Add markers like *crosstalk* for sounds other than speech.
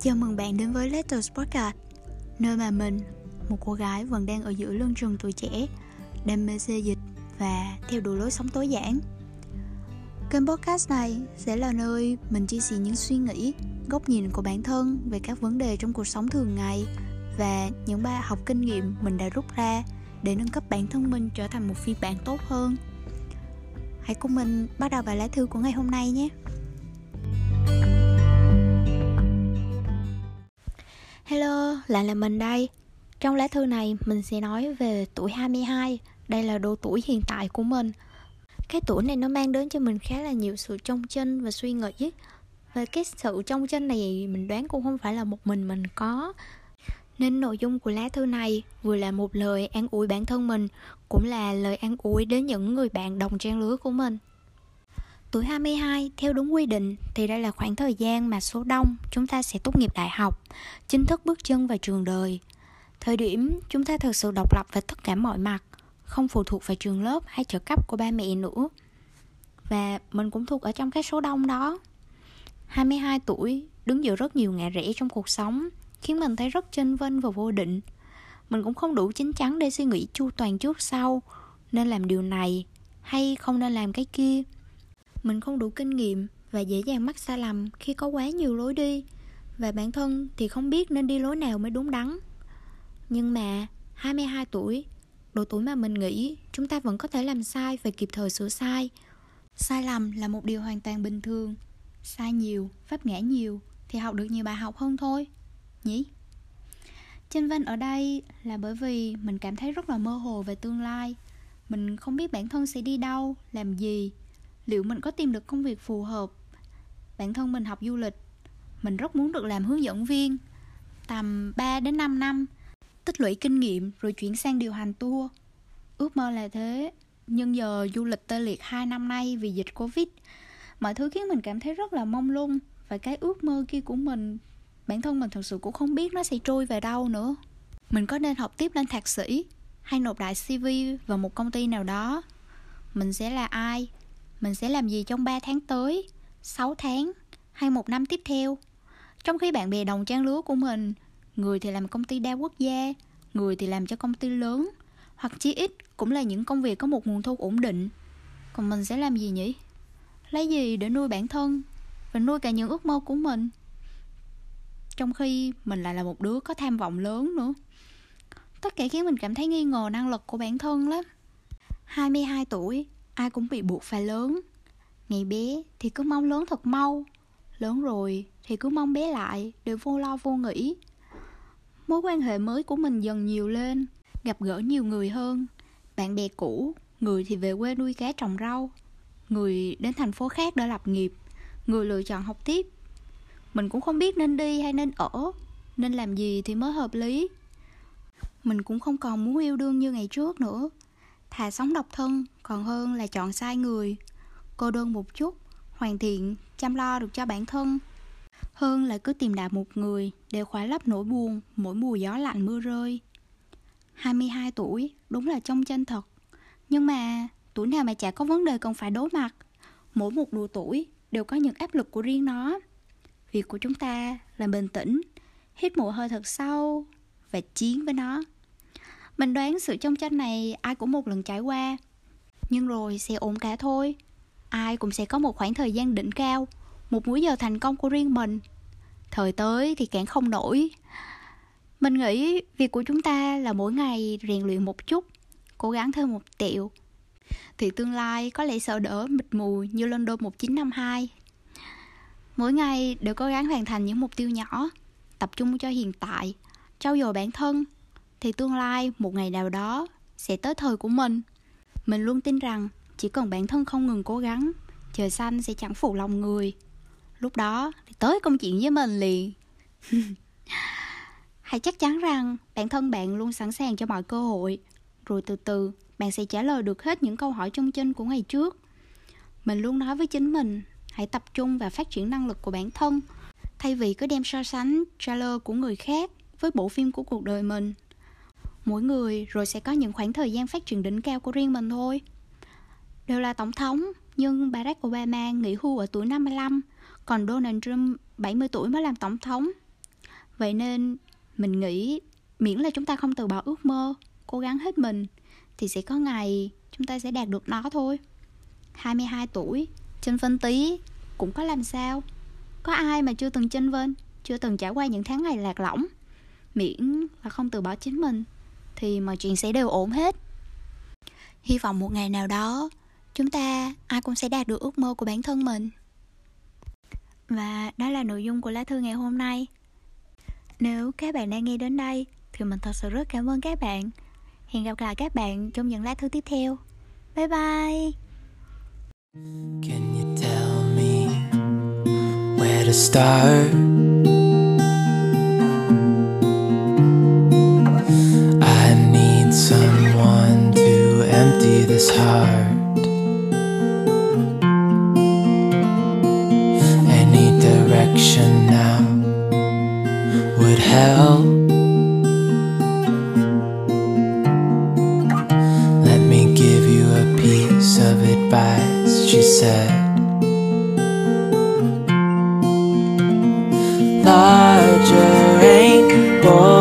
Chào mừng bạn đến với Letters Podcast Nơi mà mình, một cô gái vẫn đang ở giữa lưng trường tuổi trẻ Đam mê xê dịch và theo đuổi lối sống tối giản Kênh podcast này sẽ là nơi mình chia sẻ những suy nghĩ, góc nhìn của bản thân về các vấn đề trong cuộc sống thường ngày và những bài học kinh nghiệm mình đã rút ra để nâng cấp bản thân mình trở thành một phiên bản tốt hơn. Hãy cùng mình bắt đầu bài lá thư của ngày hôm nay nhé. Hello, lại là mình đây. Trong lá thư này mình sẽ nói về tuổi 22. Đây là độ tuổi hiện tại của mình. Cái tuổi này nó mang đến cho mình khá là nhiều sự trong chân và suy nghĩ. Và cái sự trong chân này mình đoán cũng không phải là một mình mình có nên nội dung của lá thư này vừa là một lời an ủi bản thân mình cũng là lời an ủi đến những người bạn đồng trang lứa của mình. Tuổi 22, theo đúng quy định thì đây là khoảng thời gian mà số đông chúng ta sẽ tốt nghiệp đại học, chính thức bước chân vào trường đời. Thời điểm chúng ta thực sự độc lập về tất cả mọi mặt, không phụ thuộc vào trường lớp hay trợ cấp của ba mẹ nữa. Và mình cũng thuộc ở trong cái số đông đó. 22 tuổi, đứng giữa rất nhiều ngã rẽ trong cuộc sống, khiến mình thấy rất chênh vênh và vô định. Mình cũng không đủ chín chắn để suy nghĩ chu toàn trước sau, nên làm điều này hay không nên làm cái kia mình không đủ kinh nghiệm và dễ dàng mắc sai lầm khi có quá nhiều lối đi và bản thân thì không biết nên đi lối nào mới đúng đắn. Nhưng mà 22 tuổi, độ tuổi mà mình nghĩ chúng ta vẫn có thể làm sai và kịp thời sửa sai. Sai lầm là một điều hoàn toàn bình thường. Sai nhiều, pháp ngã nhiều thì học được nhiều bài học hơn thôi. Nhỉ? Trên vân ở đây là bởi vì mình cảm thấy rất là mơ hồ về tương lai. Mình không biết bản thân sẽ đi đâu, làm gì liệu mình có tìm được công việc phù hợp? Bản thân mình học du lịch. Mình rất muốn được làm hướng dẫn viên. Tầm 3 đến 5 năm, tích lũy kinh nghiệm rồi chuyển sang điều hành tour. Ước mơ là thế, nhưng giờ du lịch tê liệt hai năm nay vì dịch covid. Mọi thứ khiến mình cảm thấy rất là mông lung và cái ước mơ kia của mình, bản thân mình thật sự cũng không biết nó sẽ trôi về đâu nữa. Mình có nên học tiếp lên thạc sĩ hay nộp đại cv vào một công ty nào đó? Mình sẽ là ai? Mình sẽ làm gì trong 3 tháng tới, 6 tháng hay một năm tiếp theo. Trong khi bạn bè đồng trang lứa của mình, người thì làm công ty đa quốc gia, người thì làm cho công ty lớn, hoặc chí ít cũng là những công việc có một nguồn thu ổn định. Còn mình sẽ làm gì nhỉ? Lấy gì để nuôi bản thân và nuôi cả những ước mơ của mình? Trong khi mình lại là một đứa có tham vọng lớn nữa. Tất cả khiến mình cảm thấy nghi ngờ năng lực của bản thân lắm. 22 tuổi, ai cũng bị buộc phải lớn. Ngày bé thì cứ mong lớn thật mau, lớn rồi thì cứ mong bé lại, đều vô lo vô nghĩ. Mối quan hệ mới của mình dần nhiều lên, gặp gỡ nhiều người hơn. Bạn bè cũ, người thì về quê nuôi cá trồng rau, người đến thành phố khác để lập nghiệp, người lựa chọn học tiếp. Mình cũng không biết nên đi hay nên ở, nên làm gì thì mới hợp lý. Mình cũng không còn muốn yêu đương như ngày trước nữa thà sống độc thân, còn hơn là chọn sai người. Cô đơn một chút, hoàn thiện, chăm lo được cho bản thân. Hơn là cứ tìm đạt một người để khỏa lấp nỗi buồn mỗi mùa gió lạnh mưa rơi. 22 tuổi, đúng là trong chân thật. Nhưng mà, tuổi nào mà chả có vấn đề cần phải đối mặt. Mỗi một độ tuổi đều có những áp lực của riêng nó. Việc của chúng ta là bình tĩnh, hít một hơi thật sâu và chiến với nó mình đoán sự trong tranh này ai cũng một lần trải qua. Nhưng rồi sẽ ổn cả thôi. Ai cũng sẽ có một khoảng thời gian đỉnh cao, Một múi giờ thành công của riêng mình. Thời tới thì cản không nổi. Mình nghĩ việc của chúng ta là mỗi ngày rèn luyện một chút, Cố gắng thêm một tiệu Thì tương lai có lẽ sợ đỡ mịt mù như London 1952 Mỗi ngày đều cố gắng hoàn thành những mục tiêu nhỏ, Tập trung cho hiện tại, Trau dồi bản thân thì tương lai một ngày nào đó sẽ tới thời của mình. Mình luôn tin rằng chỉ cần bản thân không ngừng cố gắng, trời xanh sẽ chẳng phụ lòng người. Lúc đó thì tới công chuyện với mình liền. *laughs* Hãy chắc chắn rằng bản thân bạn luôn sẵn sàng cho mọi cơ hội, rồi từ từ bạn sẽ trả lời được hết những câu hỏi trong chân của ngày trước. Mình luôn nói với chính mình, hãy tập trung và phát triển năng lực của bản thân, thay vì cứ đem so sánh trailer của người khác với bộ phim của cuộc đời mình mỗi người rồi sẽ có những khoảng thời gian phát triển đỉnh cao của riêng mình thôi. Đều là tổng thống, nhưng Barack Obama nghỉ hưu ở tuổi 55, còn Donald Trump 70 tuổi mới làm tổng thống. vậy nên mình nghĩ miễn là chúng ta không từ bỏ ước mơ cố gắng hết mình thì sẽ có ngày chúng ta sẽ đạt được nó thôi 22 tuổi chân phân tí cũng có làm sao có ai mà chưa từng chênh vênh chưa từng trải qua những tháng ngày lạc lõng miễn là không từ bỏ chính mình thì mọi chuyện sẽ đều ổn hết. Hy vọng một ngày nào đó, chúng ta ai cũng sẽ đạt được ước mơ của bản thân mình. Và đó là nội dung của lá thư ngày hôm nay. Nếu các bạn đang nghe đến đây, thì mình thật sự rất cảm ơn các bạn. Hẹn gặp lại các bạn trong những lá thư tiếp theo. Bye bye! Can you tell me where to start? This heart. Any direction now would help. Let me give you a piece of advice, she said. Larger ain't boy.